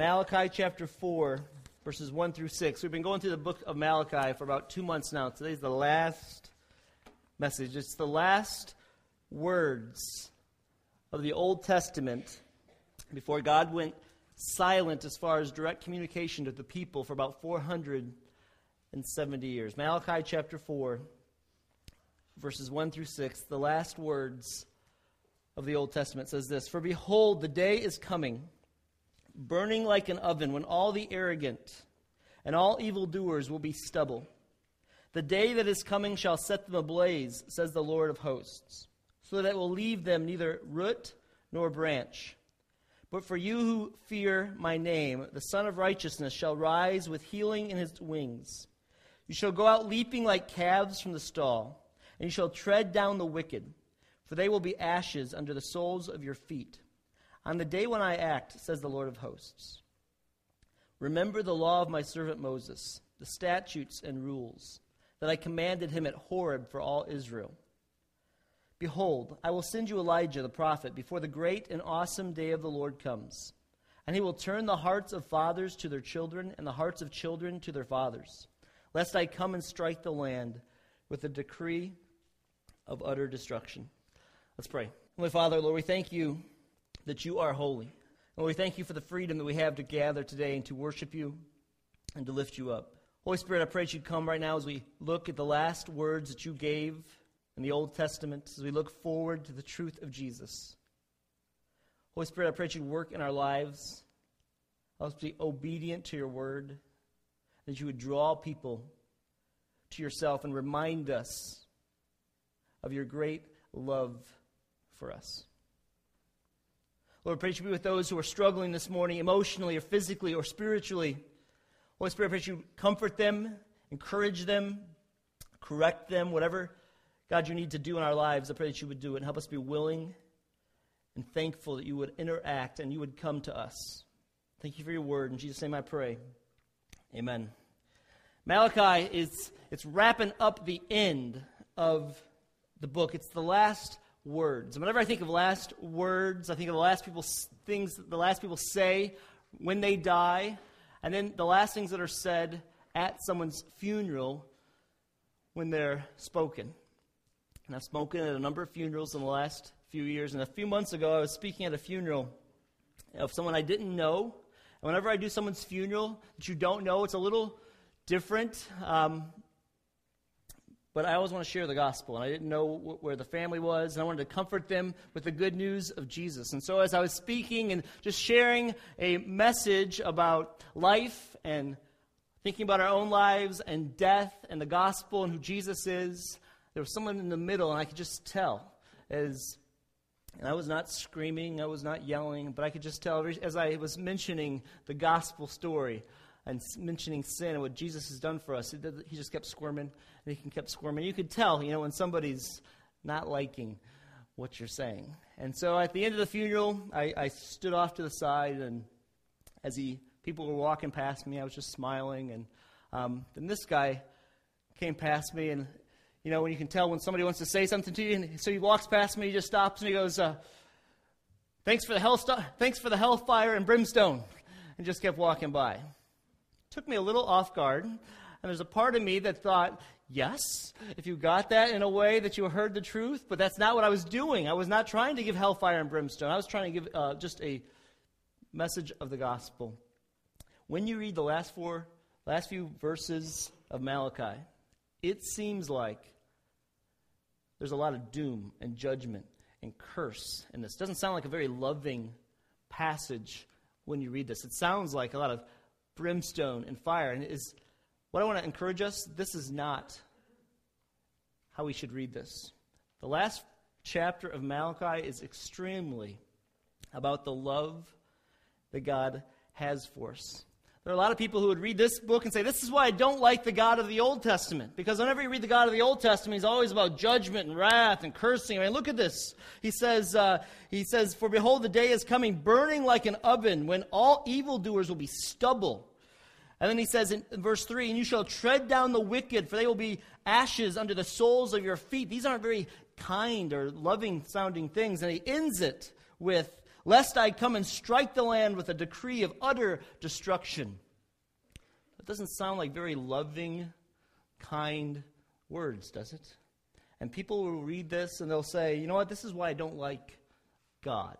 Malachi chapter 4, verses 1 through 6. We've been going through the book of Malachi for about two months now. Today's the last message. It's the last words of the Old Testament before God went silent as far as direct communication to the people for about 470 years. Malachi chapter 4, verses 1 through 6, the last words of the Old Testament says this For behold, the day is coming burning like an oven, when all the arrogant and all evildoers will be stubble. The day that is coming shall set them ablaze, says the Lord of hosts, so that it will leave them neither root nor branch. But for you who fear my name, the Sun of Righteousness shall rise with healing in his wings. You shall go out leaping like calves from the stall, and you shall tread down the wicked, for they will be ashes under the soles of your feet. On the day when I act, says the Lord of hosts, remember the law of my servant Moses, the statutes and rules that I commanded him at Horeb for all Israel. Behold, I will send you Elijah the prophet before the great and awesome day of the Lord comes. And he will turn the hearts of fathers to their children, and the hearts of children to their fathers, lest I come and strike the land with a decree of utter destruction. Let's pray. Holy Father, Lord, we thank you that you are holy. And we thank you for the freedom that we have to gather today and to worship you and to lift you up. Holy Spirit, I pray that you'd come right now as we look at the last words that you gave in the Old Testament, as we look forward to the truth of Jesus. Holy Spirit, I pray that you'd work in our lives. Help us be obedient to your word, that you would draw people to yourself and remind us of your great love for us. Lord, pray you be with those who are struggling this morning emotionally or physically or spiritually. Holy Spirit, pray that you comfort them, encourage them, correct them, whatever, God, you need to do in our lives. I pray that you would do it and help us be willing and thankful that you would interact and you would come to us. Thank you for your word. In Jesus' name I pray. Amen. Malachi is it's wrapping up the end of the book. It's the last words. And whenever I think of last words, I think of the last people things the last people say when they die, and then the last things that are said at someone's funeral when they're spoken. And I've spoken at a number of funerals in the last few years. And a few months ago, I was speaking at a funeral of someone I didn't know. And whenever I do someone's funeral that you don't know, it's a little different. Um, but I always want to share the gospel, and I didn't know where the family was, and I wanted to comfort them with the good news of Jesus. And so, as I was speaking and just sharing a message about life and thinking about our own lives and death and the gospel and who Jesus is, there was someone in the middle, and I could just tell as and I was not screaming, I was not yelling, but I could just tell as I was mentioning the gospel story and mentioning sin and what Jesus has done for us, he just kept squirming and he kept squirming. You could tell, you know, when somebody's not liking what you're saying. And so at the end of the funeral, I, I stood off to the side, and as he people were walking past me, I was just smiling. And um, then this guy came past me, and you know, when you can tell when somebody wants to say something to you, and so he walks past me, he just stops and he goes, uh, "Thanks for the hell, st- thanks for the hellfire and brimstone," and just kept walking by took me a little off guard. And there's a part of me that thought, yes, if you got that in a way that you heard the truth, but that's not what I was doing. I was not trying to give hellfire and brimstone. I was trying to give uh, just a message of the gospel. When you read the last four, last few verses of Malachi, it seems like there's a lot of doom and judgment and curse in this. Doesn't sound like a very loving passage when you read this. It sounds like a lot of brimstone and fire. And is what I want to encourage us this is not how we should read this. The last chapter of Malachi is extremely about the love that God has for us. There are a lot of people who would read this book and say, This is why I don't like the God of the Old Testament. Because whenever you read the God of the Old Testament, he's always about judgment and wrath and cursing. I mean, look at this. He says, uh, he says, For behold, the day is coming, burning like an oven, when all evildoers will be stubble. And then he says in, verse 3 And you shall tread down the wicked, for they will be ashes under the soles of your feet. These aren't very kind or loving sounding things. And he ends it with lest I come and strike the land with a decree of utter destruction. That doesn't sound like very loving, kind words, does it? And people will read this and they'll say, you know what, this is why I don't like God.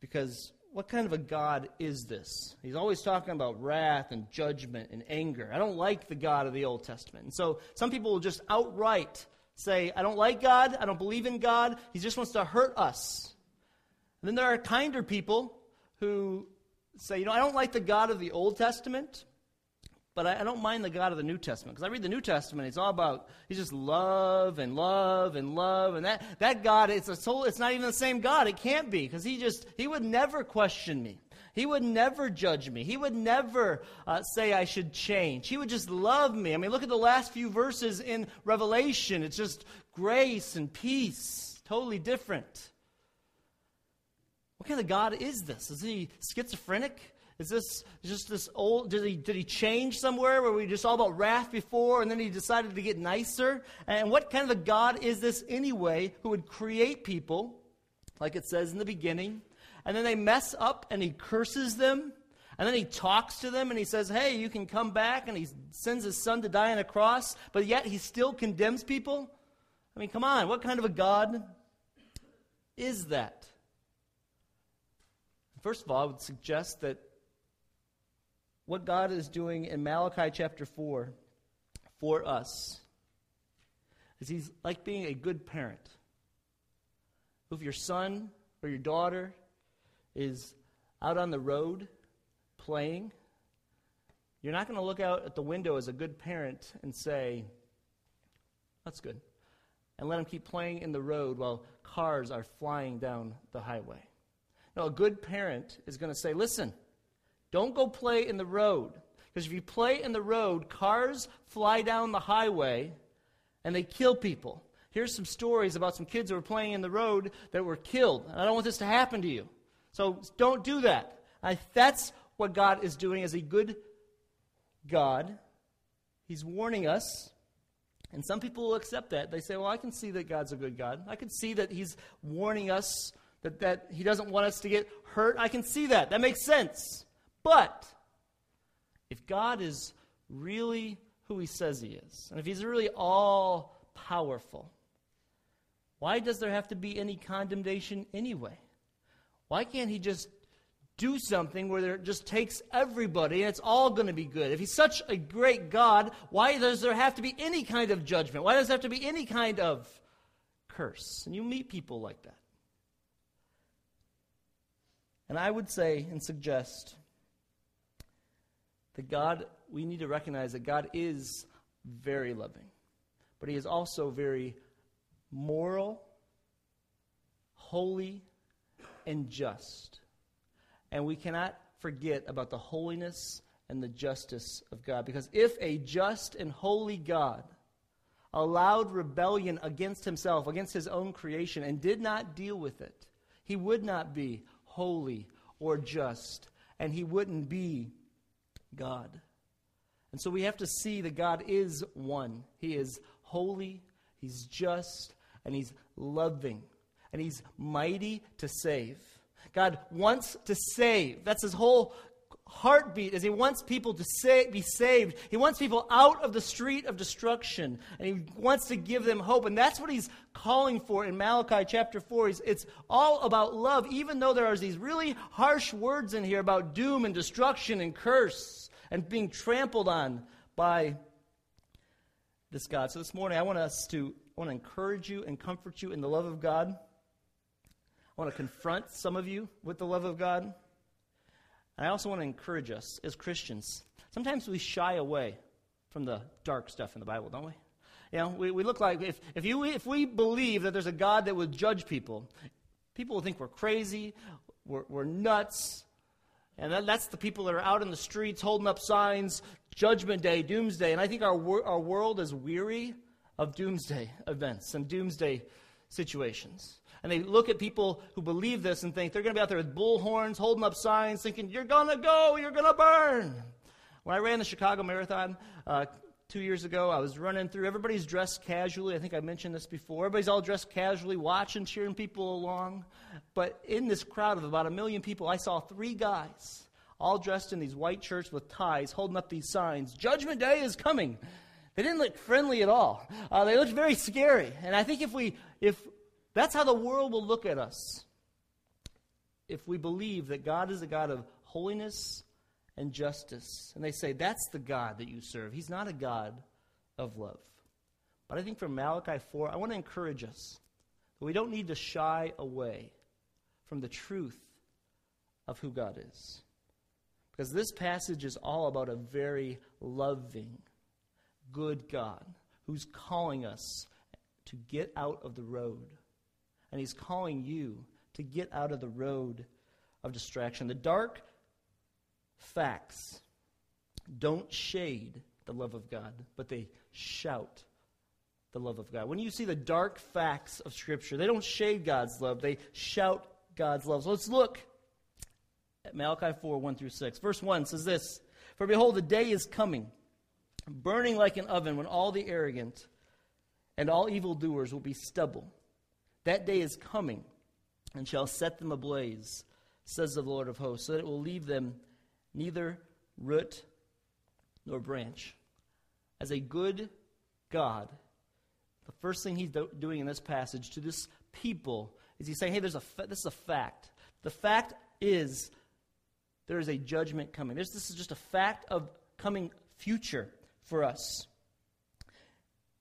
Because what kind of a God is this? He's always talking about wrath and judgment and anger. I don't like the God of the Old Testament. And so some people will just outright say, I don't like God, I don't believe in God, He just wants to hurt us. And then there are kinder people who say, you know, I don't like the God of the Old Testament, but I, I don't mind the God of the New Testament. Because I read the New Testament, it's all about, he's just love and love and love. And that, that God, it's, a soul, it's not even the same God. It can't be. Because he just, he would never question me. He would never judge me. He would never uh, say I should change. He would just love me. I mean, look at the last few verses in Revelation. It's just grace and peace. Totally different. What kind of God is this? Is he schizophrenic? Is this just this old? Did he, did he change somewhere where we just all about wrath before and then he decided to get nicer? And what kind of a God is this anyway who would create people, like it says in the beginning, and then they mess up and he curses them? And then he talks to them and he says, Hey, you can come back. And he sends his son to die on a cross, but yet he still condemns people? I mean, come on, what kind of a God is that? First of all, I would suggest that what God is doing in Malachi chapter 4 for us is He's like being a good parent. If your son or your daughter is out on the road playing, you're not going to look out at the window as a good parent and say, That's good. And let them keep playing in the road while cars are flying down the highway. No, a good parent is going to say, Listen, don't go play in the road. Because if you play in the road, cars fly down the highway and they kill people. Here's some stories about some kids who were playing in the road that were killed. And I don't want this to happen to you. So don't do that. I, that's what God is doing as a good God. He's warning us. And some people will accept that. They say, well, I can see that God's a good God. I can see that He's warning us that, that He doesn't want us to get hurt. I can see that. That makes sense. But if God is really who he says he is, and if he's really all powerful, why does there have to be any condemnation anyway? Why can't he just do something where it just takes everybody and it's all going to be good? If he's such a great God, why does there have to be any kind of judgment? Why does there have to be any kind of curse? And you meet people like that. And I would say and suggest that God, we need to recognize that God is very loving, but He is also very moral, holy, and just. And we cannot forget about the holiness and the justice of God. Because if a just and holy God allowed rebellion against himself, against his own creation, and did not deal with it, he would not be holy or just, and he wouldn't be God. And so we have to see that God is one. He is holy, He's just, and He's loving, and He's mighty to save. God wants to save. That's His whole heartbeat is he wants people to say, be saved he wants people out of the street of destruction and he wants to give them hope and that's what he's calling for in malachi chapter 4 he's, it's all about love even though there are these really harsh words in here about doom and destruction and curse and being trampled on by this God. So this morning, I want us to I want to encourage you and comfort you in the love of God. I want to confront some of you with the love of God. And I also want to encourage us as Christians. Sometimes we shy away from the dark stuff in the Bible, don't we? You know, we, we look like if, if, you, if we believe that there's a God that would judge people, people will think we're crazy, we're, we're nuts, and that, that's the people that are out in the streets holding up signs, Judgment Day, Doomsday. And I think our, our world is weary of doomsday events and doomsday situations. And they look at people who believe this and think they're going to be out there with bullhorns, holding up signs, thinking, You're going to go, you're going to burn. When I ran the Chicago Marathon uh, two years ago. I was running through. Everybody's dressed casually. I think I mentioned this before. Everybody's all dressed casually, watching, cheering people along. But in this crowd of about a million people, I saw three guys, all dressed in these white shirts with ties, holding up these signs Judgment Day is coming. They didn't look friendly at all. Uh, they looked very scary. And I think if we, if that's how the world will look at us, if we believe that God is a God of holiness and justice. And they say, that's the God that you serve. He's not a God of love. But I think from Malachi 4, I want to encourage us that we don't need to shy away from the truth of who God is. Because this passage is all about a very loving, good God who's calling us to get out of the road. And he's calling you to get out of the road of distraction. The dark facts don't shade the love of God, but they shout the love of God. When you see the dark facts of Scripture, they don't shade God's love, they shout God's love. So let's look at Malachi 4 1 through 6. Verse 1 says this For behold, the day is coming, burning like an oven, when all the arrogant and all evildoers will be stubble. That day is coming and shall set them ablaze, says the Lord of hosts, so that it will leave them neither root nor branch. As a good God, the first thing he's do- doing in this passage to this people is he's saying, hey, there's a fa- this is a fact. The fact is there is a judgment coming. This is just a fact of coming future for us.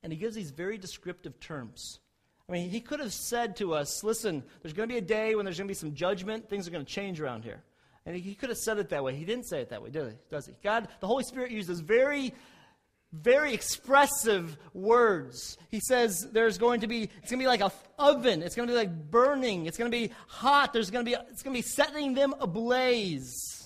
And he gives these very descriptive terms. I mean, he could have said to us, listen, there's going to be a day when there's going to be some judgment, things are going to change around here. And he could have said it that way. He didn't say it that way, does he? Does he? God, the Holy Spirit uses very, very expressive words. He says there's going to be, it's going to be like an oven. It's going to be like burning. It's going to be hot. There's going to be, it's going to be setting them ablaze.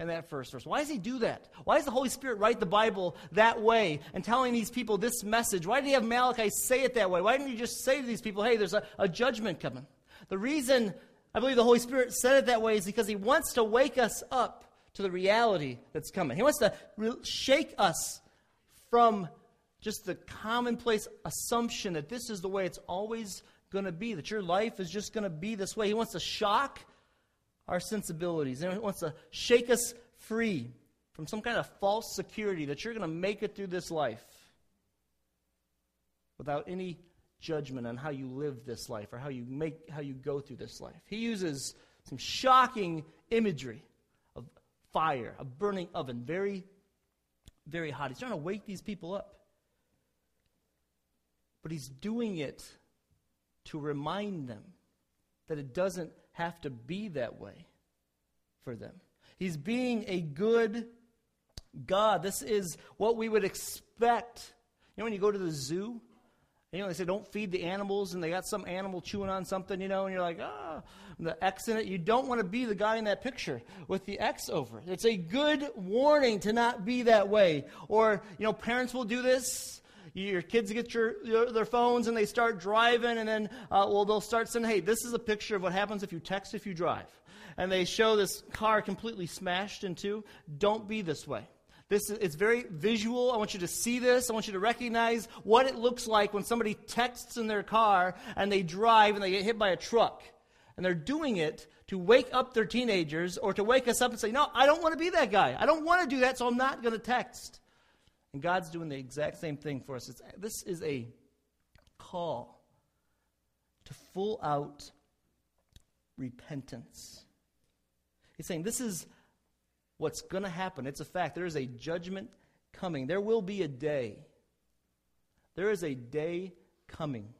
In that first verse. Why does he do that? Why does the Holy Spirit write the Bible that way and telling these people this message? Why did he have Malachi say it that way? Why didn't he just say to these people, hey, there's a, a judgment coming? The reason I believe the Holy Spirit said it that way is because He wants to wake us up to the reality that's coming. He wants to re- shake us from just the commonplace assumption that this is the way it's always going to be, that your life is just going to be this way. He wants to shock our sensibilities, and it wants to shake us free from some kind of false security that you're going to make it through this life without any judgment on how you live this life or how you make how you go through this life. He uses some shocking imagery of fire, a burning oven, very very hot. He's trying to wake these people up. But he's doing it to remind them that it doesn't have to be that way for them. He's being a good God. This is what we would expect. You know, when you go to the zoo you know, they say don't feed the animals, and they got some animal chewing on something, you know, and you're like, ah, the X in it. You don't want to be the guy in that picture with the X over. it. It's a good warning to not be that way. Or, you know, parents will do this. Your kids get your, your their phones and they start driving, and then, uh, well, they'll start saying, hey, this is a picture of what happens if you text if you drive. And they show this car completely smashed in two. Don't be this way. This is, it's very visual. I want you to see this. I want you to recognize what it looks like when somebody texts in their car and they drive and they get hit by a truck. And they're doing it to wake up their teenagers or to wake us up and say, No, I don't want to be that guy. I don't want to do that, so I'm not going to text. And God's doing the exact same thing for us. It's, this is a call to full out repentance. He's saying this is what's going to happen. It's a fact. There is a judgment coming. There will be a day. There is a day coming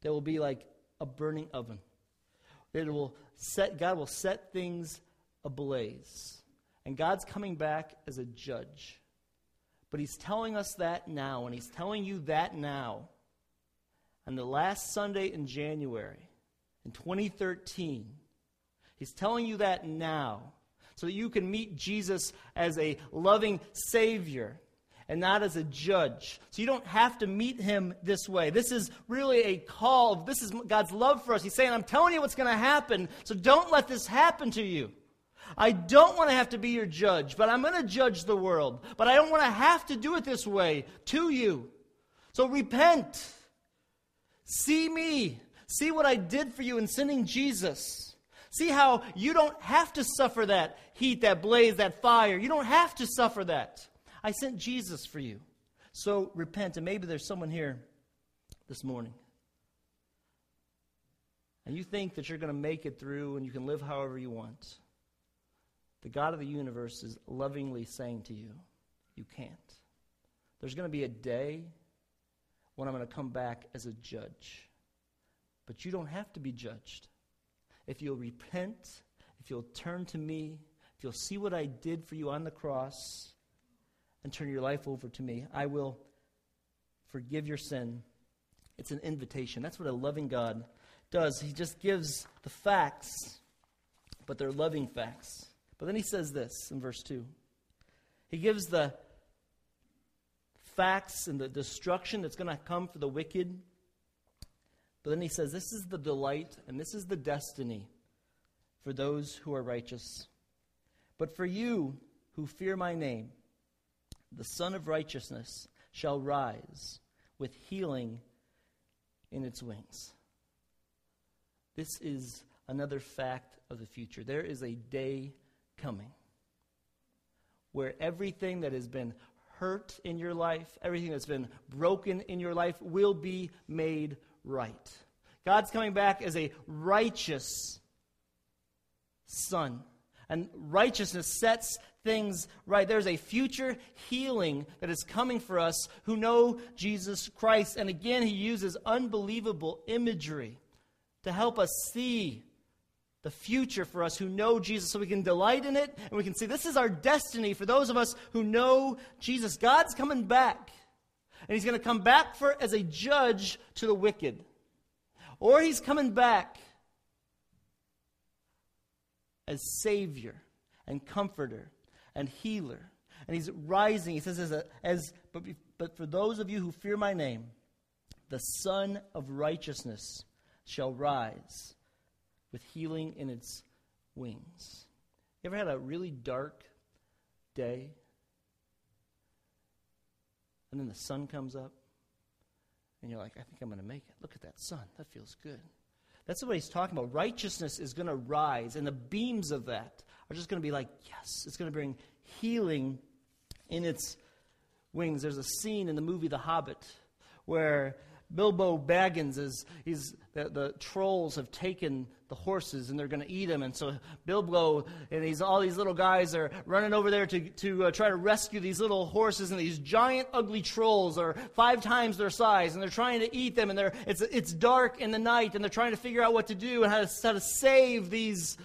that will be like a burning oven. It will set, God will set things ablaze. And God's coming back as a judge. But He's telling us that now, and He's telling you that now. On the last Sunday in January, in 2013, He's telling you that now so that you can meet Jesus as a loving Savior and not as a judge. So you don't have to meet him this way. This is really a call. This is God's love for us. He's saying, I'm telling you what's going to happen, so don't let this happen to you. I don't want to have to be your judge, but I'm going to judge the world. But I don't want to have to do it this way to you. So repent. See me. See what I did for you in sending Jesus. See how you don't have to suffer that heat, that blaze, that fire. You don't have to suffer that. I sent Jesus for you. So repent. And maybe there's someone here this morning. And you think that you're going to make it through and you can live however you want. The God of the universe is lovingly saying to you, you can't. There's going to be a day when I'm going to come back as a judge. But you don't have to be judged. If you'll repent, if you'll turn to me, if you'll see what I did for you on the cross and turn your life over to me, I will forgive your sin. It's an invitation. That's what a loving God does. He just gives the facts, but they're loving facts. But then he says this in verse 2. He gives the facts and the destruction that's going to come for the wicked. But then he says, This is the delight and this is the destiny for those who are righteous. But for you who fear my name, the Sun of Righteousness shall rise with healing in its wings. This is another fact of the future. There is a day coming where everything that has been hurt in your life, everything that's been broken in your life will be made right. God's coming back as a righteous son. And righteousness sets things right. There's a future healing that is coming for us who know Jesus Christ. And again, he uses unbelievable imagery to help us see the future for us who know Jesus so we can delight in it and we can see this is our destiny for those of us who know Jesus. God's coming back. And he's going to come back for as a judge to the wicked. Or he's coming back as savior and comforter and healer. And he's rising. He says as, a, as but, but for those of you who fear my name, the Sun of righteousness shall rise with healing in its wings. You ever had a really dark day? And then the sun comes up, and you're like, I think I'm going to make it. Look at that sun. That feels good. That's what he's talking about. Righteousness is going to rise, and the beams of that are just going to be like, yes, it's going to bring healing in its wings. There's a scene in the movie The Hobbit where Bilbo Baggins is he's the, the trolls have taken the horses and they're going to eat them, and so Bilbo and these all these little guys are running over there to to uh, try to rescue these little horses, and these giant ugly trolls are five times their size, and they're trying to eat them, and they're it's it's dark in the night, and they're trying to figure out what to do and how to how to save these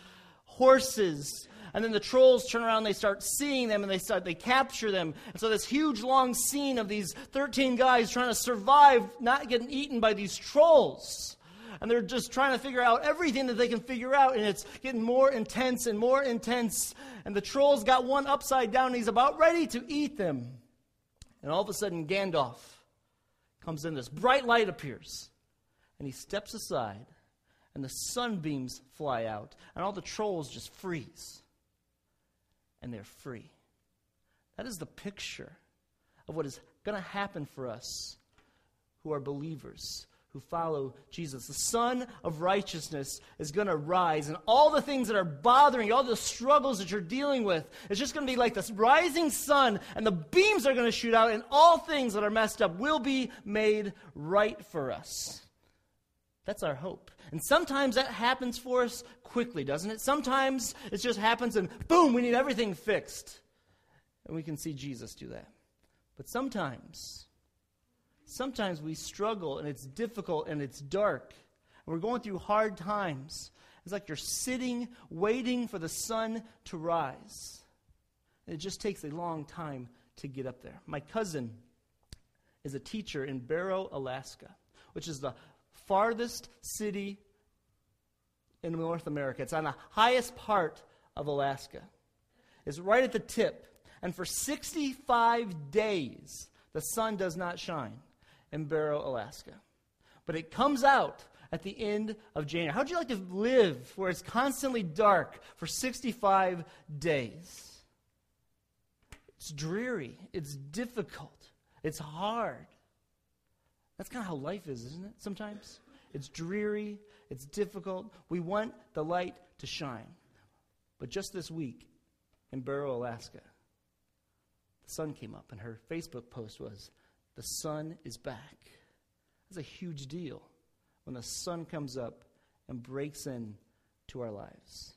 horses and then the trolls turn around, they start seeing them, and they start they capture them. And so this huge long scene of these 13 guys trying to survive not getting eaten by these trolls. And they're just trying to figure out everything that they can figure out, and it's getting more intense and more intense. And the trolls got one upside down, and he's about ready to eat them. And all of a sudden, Gandalf comes in, this bright light appears, and he steps aside, and the sunbeams fly out, and all the trolls just freeze and they're free. That is the picture of what is going to happen for us who are believers, who follow Jesus. The Sun of Righteousness is going to rise, and all the things that are bothering you, all the struggles that you're dealing with, it's just going to be like this rising sun, and the beams are going to shoot out, and all things that are messed up will be made right for us. That's our hope. And sometimes that happens for us quickly, doesn't it? Sometimes it just happens and boom, we need everything fixed. And we can see Jesus do that. But sometimes, sometimes we struggle and it's difficult and it's dark. And we're going through hard times. It's like you're sitting, waiting for the sun to rise. And it just takes a long time to get up there. My cousin is a teacher in Barrow, Alaska, which is the farthest city in North America. It's on the highest part of Alaska. It's right at the tip. And for 65 days, the sun does not shine in Barrow, Alaska. But it comes out at the end of January? How would you like to live where it's constantly dark for 65 days? It's dreary, it's difficult, it's hard. That's kind of how life is, isn't it? Sometimes it's dreary, it's difficult. We want the light to shine. But just this week in Barrow, Alaska, the sun came up, and her Facebook post was, The sun is back. That's a huge deal when the sun comes up and breaks in to our lives.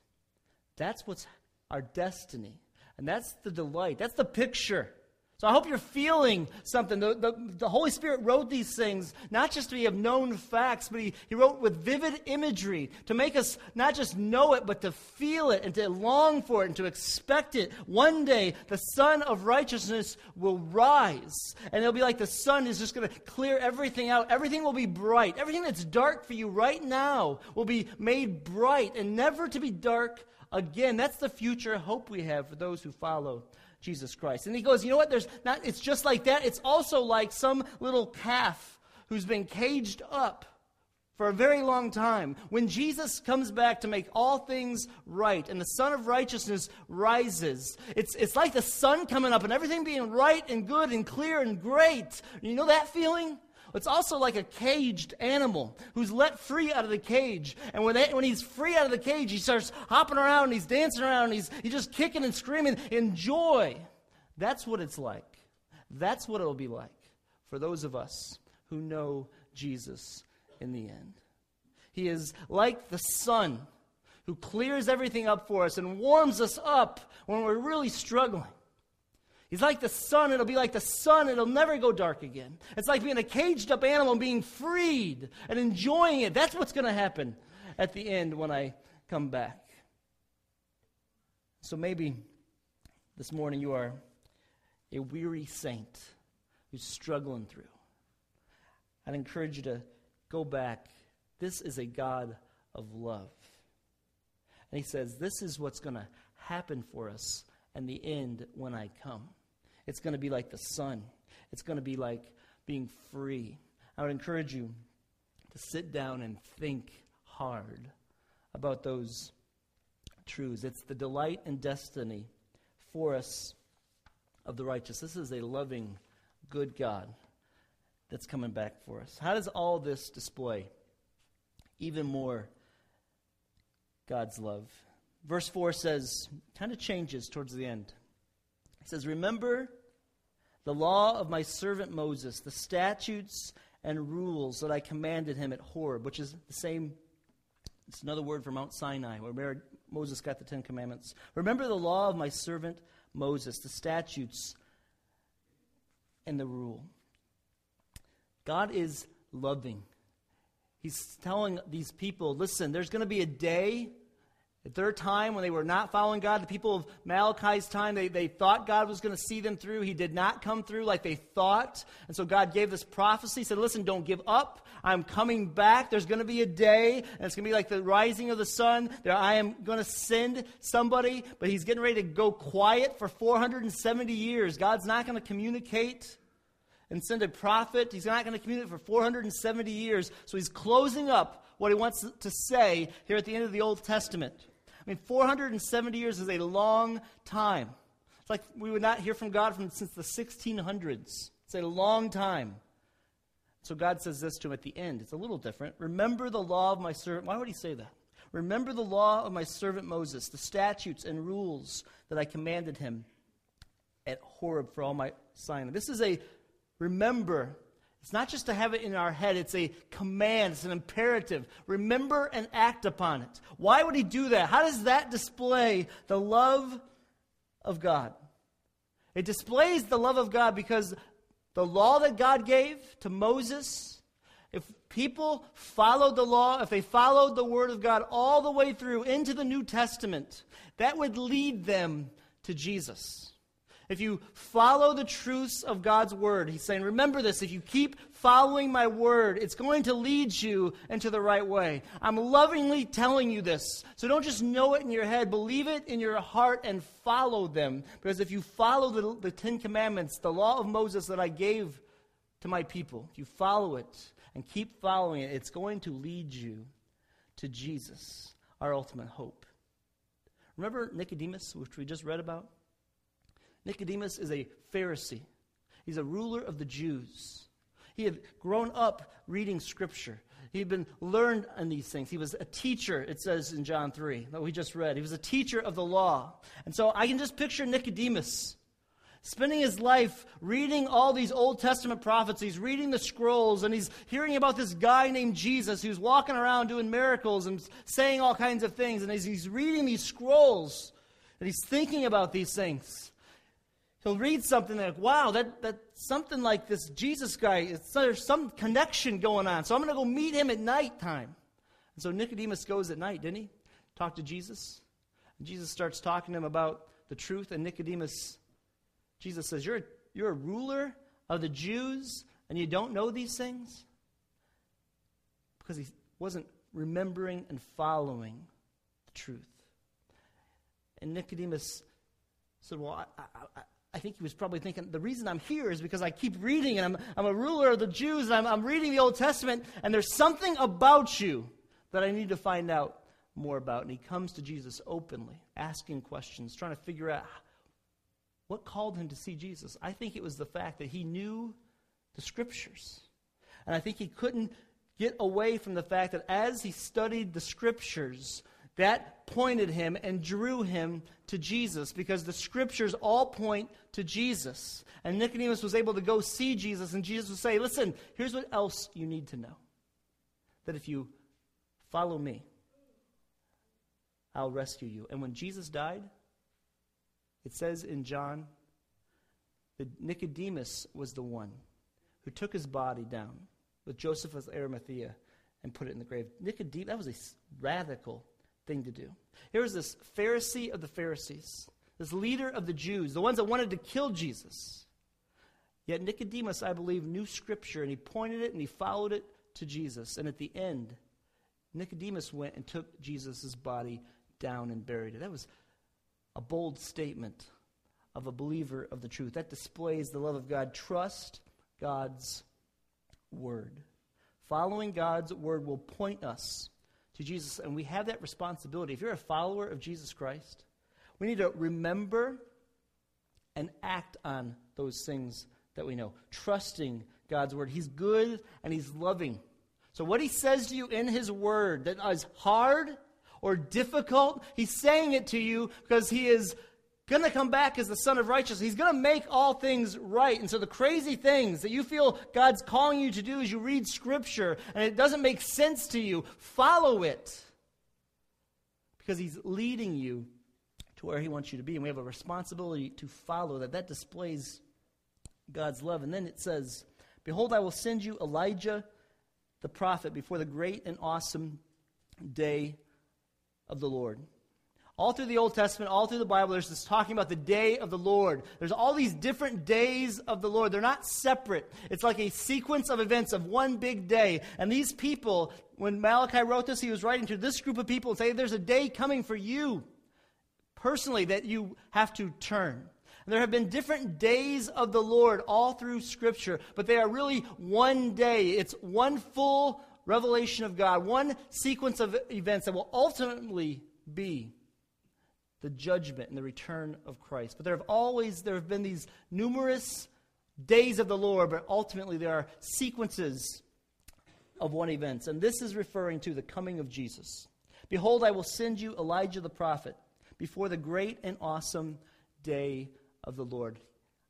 That's what's our destiny. And that's the delight. That's the picture so I hope you're feeling something. The, the, the, Holy Spirit wrote these things not just to be of known facts, but he, he wrote with vivid imagery to make us not just know it, but to feel it and to long for it and to expect it. One day, the sun of righteousness will rise, and it'll be like the sun is just going to clear everything out. Everything will be bright. Everything that's dark for you right now will be made bright and never to be dark again. That's the future hope we have for those who follow Jesus Christ. And he goes, you know what? There's not, it's just like that. It's also like some little calf who's been caged up for a very long time. When Jesus comes back to make all things right and the Sun of Righteousness rises, it's, it's like the sun coming up and everything being right and good and clear and great. You know that feeling? It's also like a caged animal who's let free out of the cage. And when, they, when he's free out of the cage, he starts hopping around and he's dancing around and he's, he's just kicking and screaming in joy. That's what it's like. That's what it'll be like for those of us who know Jesus in the end. He is like the sun who clears everything up for us and warms us up when we're really struggling. He's like the sun. It'll be like the sun. It'll never go dark again. It's like being a caged up animal and being freed and enjoying it. That's what's going to happen at the end when I come back. So maybe this morning you are a weary saint who's struggling through. I'd encourage you to go back. This is a God of love. And he says, This is what's going to happen for us in the end when I come. It's going to be like the sun, it's going to be like being free. I would encourage you to sit down and think hard about those truths. It's the delight and destiny for us of the righteous. This is a loving, good God that's coming back for us. How does all this display even more God's love? Verse 4 says, kind of changes towards the end. It says, Remember the law of my servant Moses, the statutes and rules that I commanded him at Horeb, which is the same, it's another word for Mount Sinai, where Moses got the Ten Commandments. Remember the law of my servant Moses, the statutes and the rule. God is loving. He's telling these people listen, there's going to be a day at their time, when they were not following God, the people of Malachi's time, they, they thought God was going to see them through. He did not come through like they thought. And so God gave this prophecy, he said, Listen, don't give up. I'm coming back. There's going to be a day, and it's going to be like the rising of the sun. There, I am going to send somebody, but he's getting ready to go quiet for 470 years. God's not going to communicate and send a prophet. He's not going to communicate for 470 years. So he's closing up what he wants to say here at the end of the Old Testament. I mean, 470 years is a long time. It's like we would not hear from God from, since the 1600s. It's a long time. So God says this to him at the end. It's a little different. Remember the law of my servant. Why would he say that? Remember the law of my servant Moses, the statutes and rules that I commanded him at Horeb for all my Sinai. This is a remember it's not just to have it in our head, it's a command, it's an imperative. Remember and act upon it. Why would he do that? How does that display the love of God? It displays the love of God because the law that God gave to Moses, if people followed the law, if they followed the word of God all the way through into the New Testament, that would lead them to Jesus if you follow the truths of God's word, he's saying, remember this, if you keep following my word, it's going to lead you into the right way. I'm lovingly telling you this. So don't just know it in your head, believe it in your heart and follow them. Because if you follow the, the Ten Commandments, the law of Moses that I gave to my people, if you follow it, and keep following it, it's going to lead you to Jesus, our ultimate hope. Remember Nicodemus, which we just read about? Nicodemus is a Pharisee, he's a ruler of the Jews. He had grown up reading Scripture. He had been learned in these things. He was a teacher, it says in John 3, that we just read. He was a teacher of the law. And so I can just picture Nicodemus spending his life reading all these Old Testament prophecies, reading the scrolls, and he's hearing about this guy named Jesus who's walking around doing miracles and saying all kinds of things. And as he's reading these scrolls, and he's thinking about these things, he'll read something like, wow, that, that something like this Jesus guy, there's some connection going on. So I'm going to go meet him at night time. And so Nicodemus goes at night, didn't he? Talk to Jesus. And Jesus starts talking to him about the truth, and Nicodemus Jesus says, You're, you're a ruler of the Jews and you don't know these things? Because he wasn't remembering and following the truth. And Nicodemus said, Well, I, I, I, think he was probably thinking, the reason I'm here is because I keep reading and I'm, I'm a ruler of the Jews and I'm, I'm reading the Old Testament and there's something about you that I need to find out more about. And he comes to Jesus openly, asking questions, trying to figure out what called him to see Jesus? I think it was the fact that he knew the scriptures. And I think he couldn't get away from the fact that as he studied the scriptures, that pointed him and drew him to Jesus because the scriptures all point to Jesus. And Nicodemus was able to go see Jesus, and Jesus would say, Listen, here's what else you need to know that if you follow me, I'll rescue you. And when Jesus died, it says in John that Nicodemus was the one who took his body down with Joseph of Arimathea and put it in the grave. Nicodemus, that was a radical thing to do. Here was this Pharisee of the Pharisees, this leader of the Jews, the ones that wanted to kill Jesus. Yet Nicodemus, I believe, knew Scripture and he pointed it and he followed it to Jesus. And at the end, Nicodemus went and took Jesus' body down and buried it. That was a bold statement of a believer of the truth. That displays the love of God. Trust God's word. Following God's word will point us to Jesus, and we have that responsibility. If you're a follower of Jesus Christ, we need to remember and act on those things that we know. Trusting God's word. He's good and He's loving. So, what He says to you in His word that is hard or difficult. He's saying it to you because he is going to come back as the Son of Righteousness. He's going to make all things right. And so the crazy things that you feel God's calling you to do as you read Scripture and it doesn't make sense to you, follow it because He's leading you to where He wants you to be. And we have a responsibility to follow that. That displays God's love. And then it says, Behold, I will send you Elijah the prophet before the great and awesome day of the Lord. All through the Old Testament, all through the Bible, there's this talking about the day of the Lord. There's all these different days of the Lord. They're not separate. It's like a sequence of events of one big day. And these people, when Malachi wrote this, he was writing to this group of people and saying, There's a day coming for you personally that you have to turn. And there have been different days of the Lord all through Scripture, but they are really one day. It's one full revelation of God, one sequence of events that will ultimately be the judgment and the return of Christ. But there have always there have been these numerous days of the Lord, but ultimately there are sequences of one events. And this is referring to the coming of Jesus. Behold, I will send you Elijah the prophet before the great and awesome day of the Lord.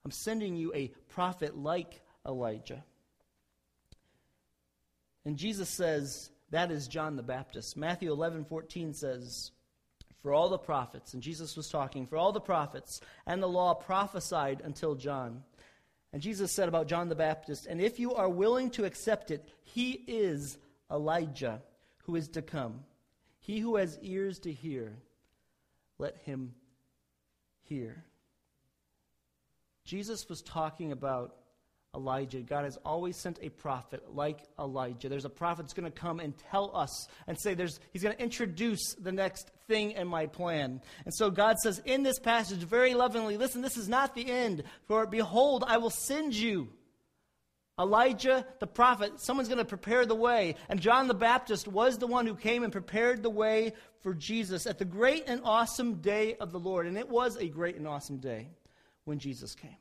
I'm sending you a prophet like Elijah. And Jesus says, that is John the Baptist. Matthew 11, 14 says, For all the prophets, and Jesus was talking, for all the prophets and the law prophesied until John. And Jesus said about John the Baptist, And if you are willing to accept it, he is Elijah who is to come. He who has ears to hear, let him hear. Jesus was talking about Elijah. God has always sent a prophet like Elijah. There's a prophet that's going to come and tell us and say there's he's going to introduce the next thing in my plan. And so God says in this passage very lovingly, listen, this is not the end. For behold, I will send you Elijah the prophet, someone's going to prepare the way. And John the Baptist was the one who came and prepared the way for Jesus at the great and awesome day of the Lord. And it was a great and awesome day when Jesus came.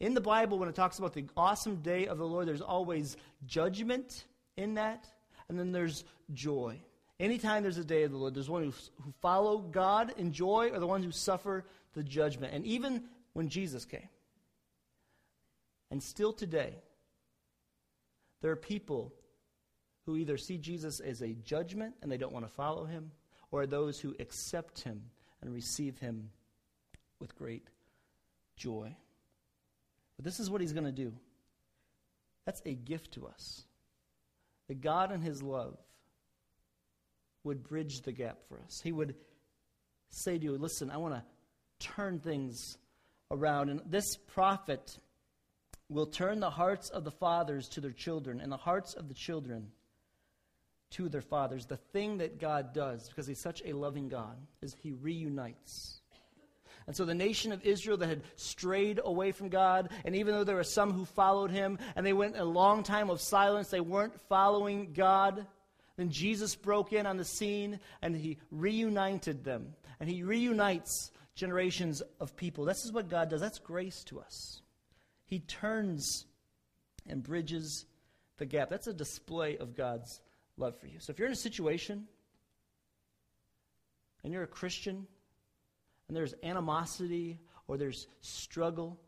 In the Bible, when it talks about the awesome day of the Lord, there's always judgment in that, and then there's joy. Anytime there's a day of the Lord, there's one who, who follow God in joy or the ones who suffer the judgment. And even when Jesus came, and still today, there are people who either see Jesus as a judgment and they don't want to follow him, or those who accept him and receive him with great joy. But this is what he's going to do. That's a gift to us. That God in his love would bridge the gap for us. He would say to you, Listen, I want to turn things around. And this prophet will turn the hearts of the fathers to their children and the hearts of the children to their fathers. The thing that God does, because He's such a loving God, is He reunites. And so the nation of Israel that had strayed away from God, and even though there were some who followed Him, and they went a long time of silence, they weren't following God. Then Jesus broke in on the scene and He reunited them. And He reunites generations of people. This is what God does. That's grace to us. He turns and bridges the gap. That's a display of God's love for you. So if you're in a situation and you're a Christian and there's animosity or there's struggle,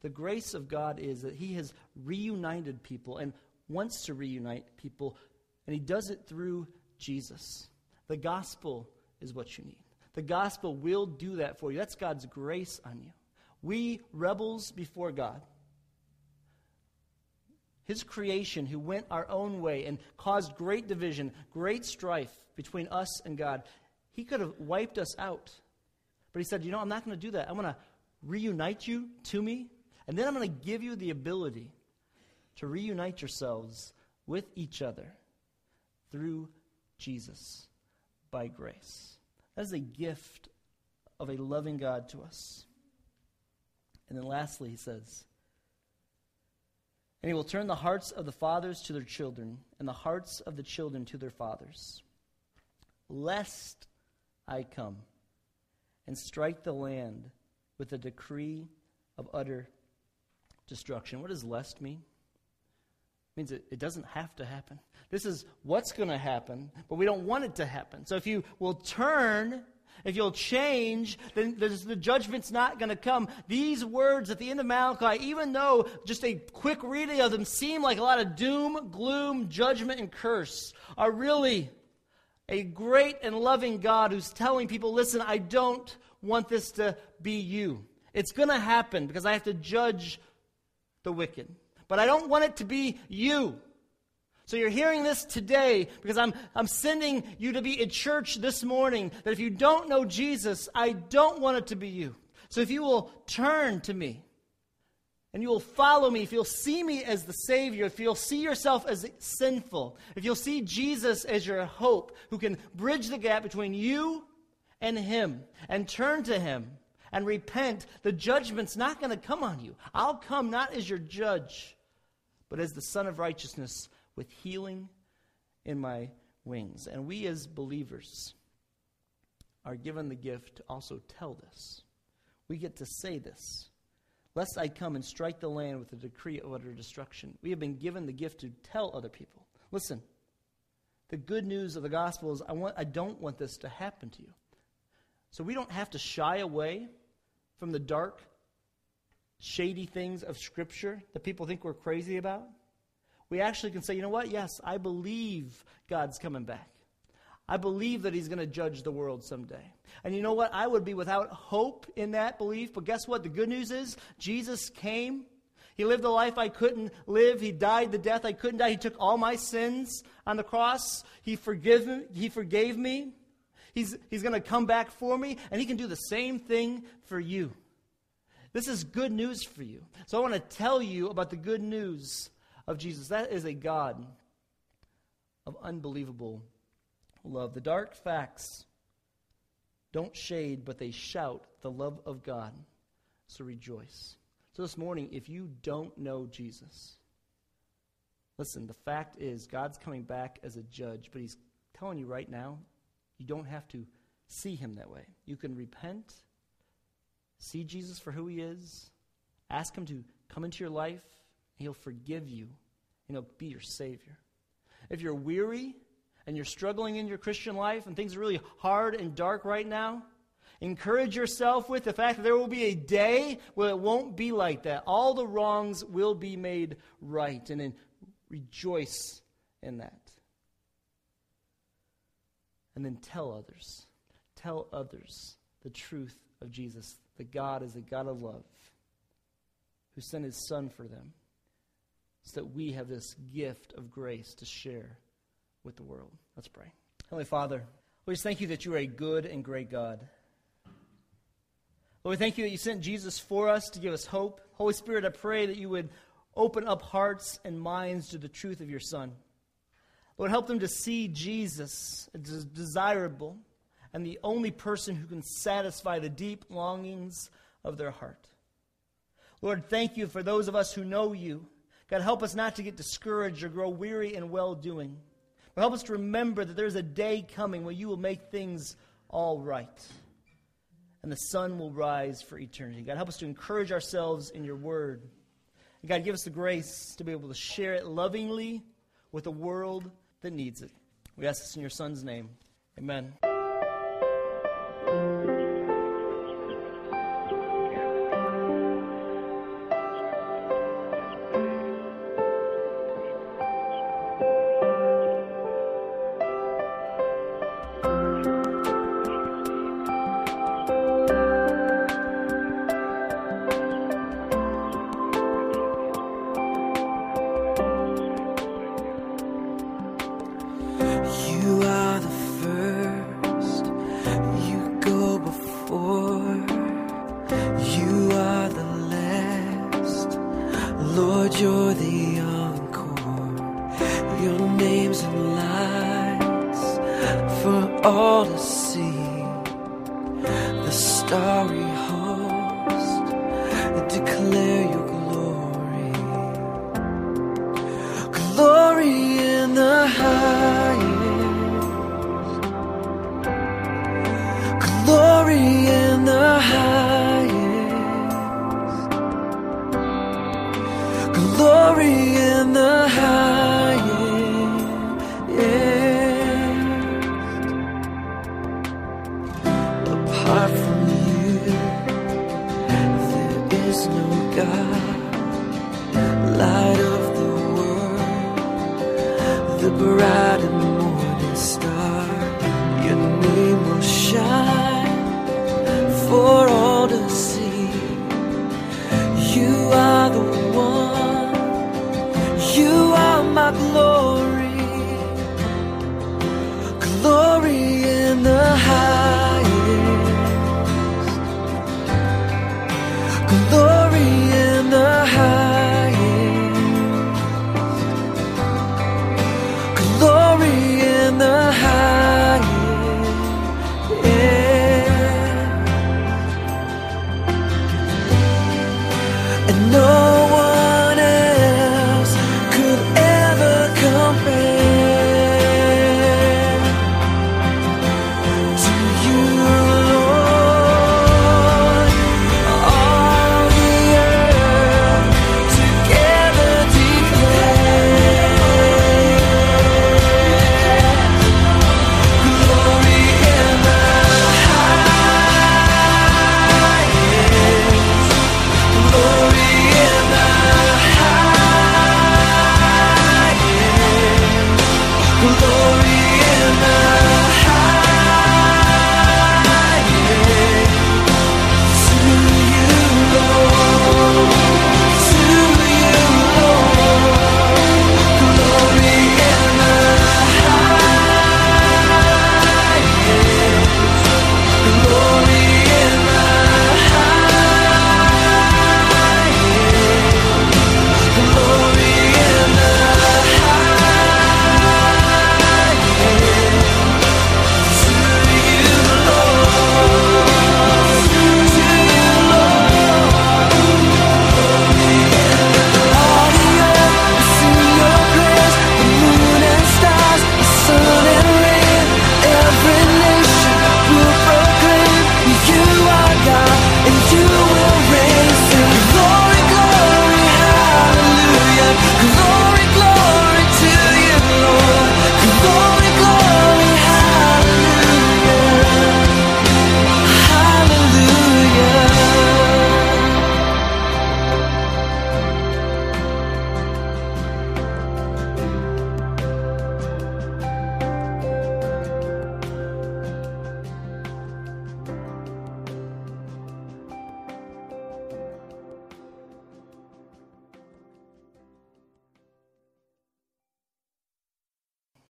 the grace of God is that He has reunited people and wants to reunite people, and He does it through Jesus. The gospel is what you need. The gospel will do that for you. That's God's grace on you. We, rebels before God, His creation, who went our own way and caused great division, great strife between us and God, He could have wiped us out. But He said, You know, I'm not going to do that. I'm going to reunite you to me, and then I'm going to give you the ability to reunite yourselves with each other through Jesus by grace. That is a gift of a loving God to us. And then lastly, he says, And he will turn the hearts of the fathers to their children, and the hearts of the children to their fathers, lest I come and strike the land with a decree of utter destruction. What does lest mean? It means it, it doesn't have to happen. This is what's going to happen, but we don't want it to happen. So if you will turn if you'll change, then the judgment's not going to come. These words at the end of Malachi, even though just a quick reading of them seem like a lot of doom, gloom, judgment, and curse, are really a great and loving God who's telling people, listen, I don't want this to be you. It's going to happen because I have to judge the wicked. But I don't want it to be you. So you're hearing this today because I'm, I'm sending you to be at church this morning that if you don't know Jesus, I don't want it to be you. So if you will turn to me and you will follow me, if you'll see me as the Savior, if you'll see yourself as sinful, if you'll see Jesus as your hope who can bridge the gap between you and Him and turn to Him and repent, the judgment's not going to come on you. I'll come not as your judge, but as the Sun of Righteousness with healing in my wings. And we as believers are given the gift to also tell this. We get to say this. Lest I come and strike the land with a decree of utter destruction. We have been given the gift to tell other people. Listen, the good news of the gospel is I, want, I don't want this to happen to you. So we don't have to shy away from the dark, shady things of Scripture that people think we're crazy about we actually can say, you know what? Yes, I believe God's coming back. I believe that He's going to judge the world someday. And you know what? I would be without hope in that belief. But guess what? The good news is Jesus came. He lived the life I couldn't live. He died the death I couldn't die. He took all my sins on the cross. He forgave me. He forgave me. He's, he's going to come back for me, and He can do the same thing for you. This is good news for you. So I want to tell you about the good news of Jesus. That is a God of unbelievable love. The dark facts don't shade, but they shout the love of God. So rejoice. So this morning, if you don't know Jesus, listen, the fact is, God's coming back as a judge, but He's telling you right now, you don't have to see Him that way. You can repent, see Jesus for who He is, ask Him to come into your life, He'll forgive you, and He'll be your Savior. If you're weary and you're struggling in your Christian life and things are really hard and dark right now, encourage yourself with the fact that there will be a day where it won't be like that. All the wrongs will be made right, and then rejoice in that. And then tell others. Tell others the truth of Jesus, that God is a God of love who sent his Son for them so that we have this gift of grace to share with the world. Let's pray. Holy Father, we just thank you that you are a good and great God. Lord, we thank you that you sent Jesus for us to give us hope. Holy Spirit, I pray that you would open up hearts and minds to the truth of your Son. Lord, help them to see Jesus as desirable and the only person who can satisfy the deep longings of their heart. Lord, thank you for those of us who know you God, help us not to get discouraged or grow weary in well doing. Help us to remember that there's a day coming when you will make things all right. And the sun will rise for eternity. God, help us to encourage ourselves in your word. And God, give us the grace to be able to share it lovingly with a world that needs it. We ask this in your son's name. Amen.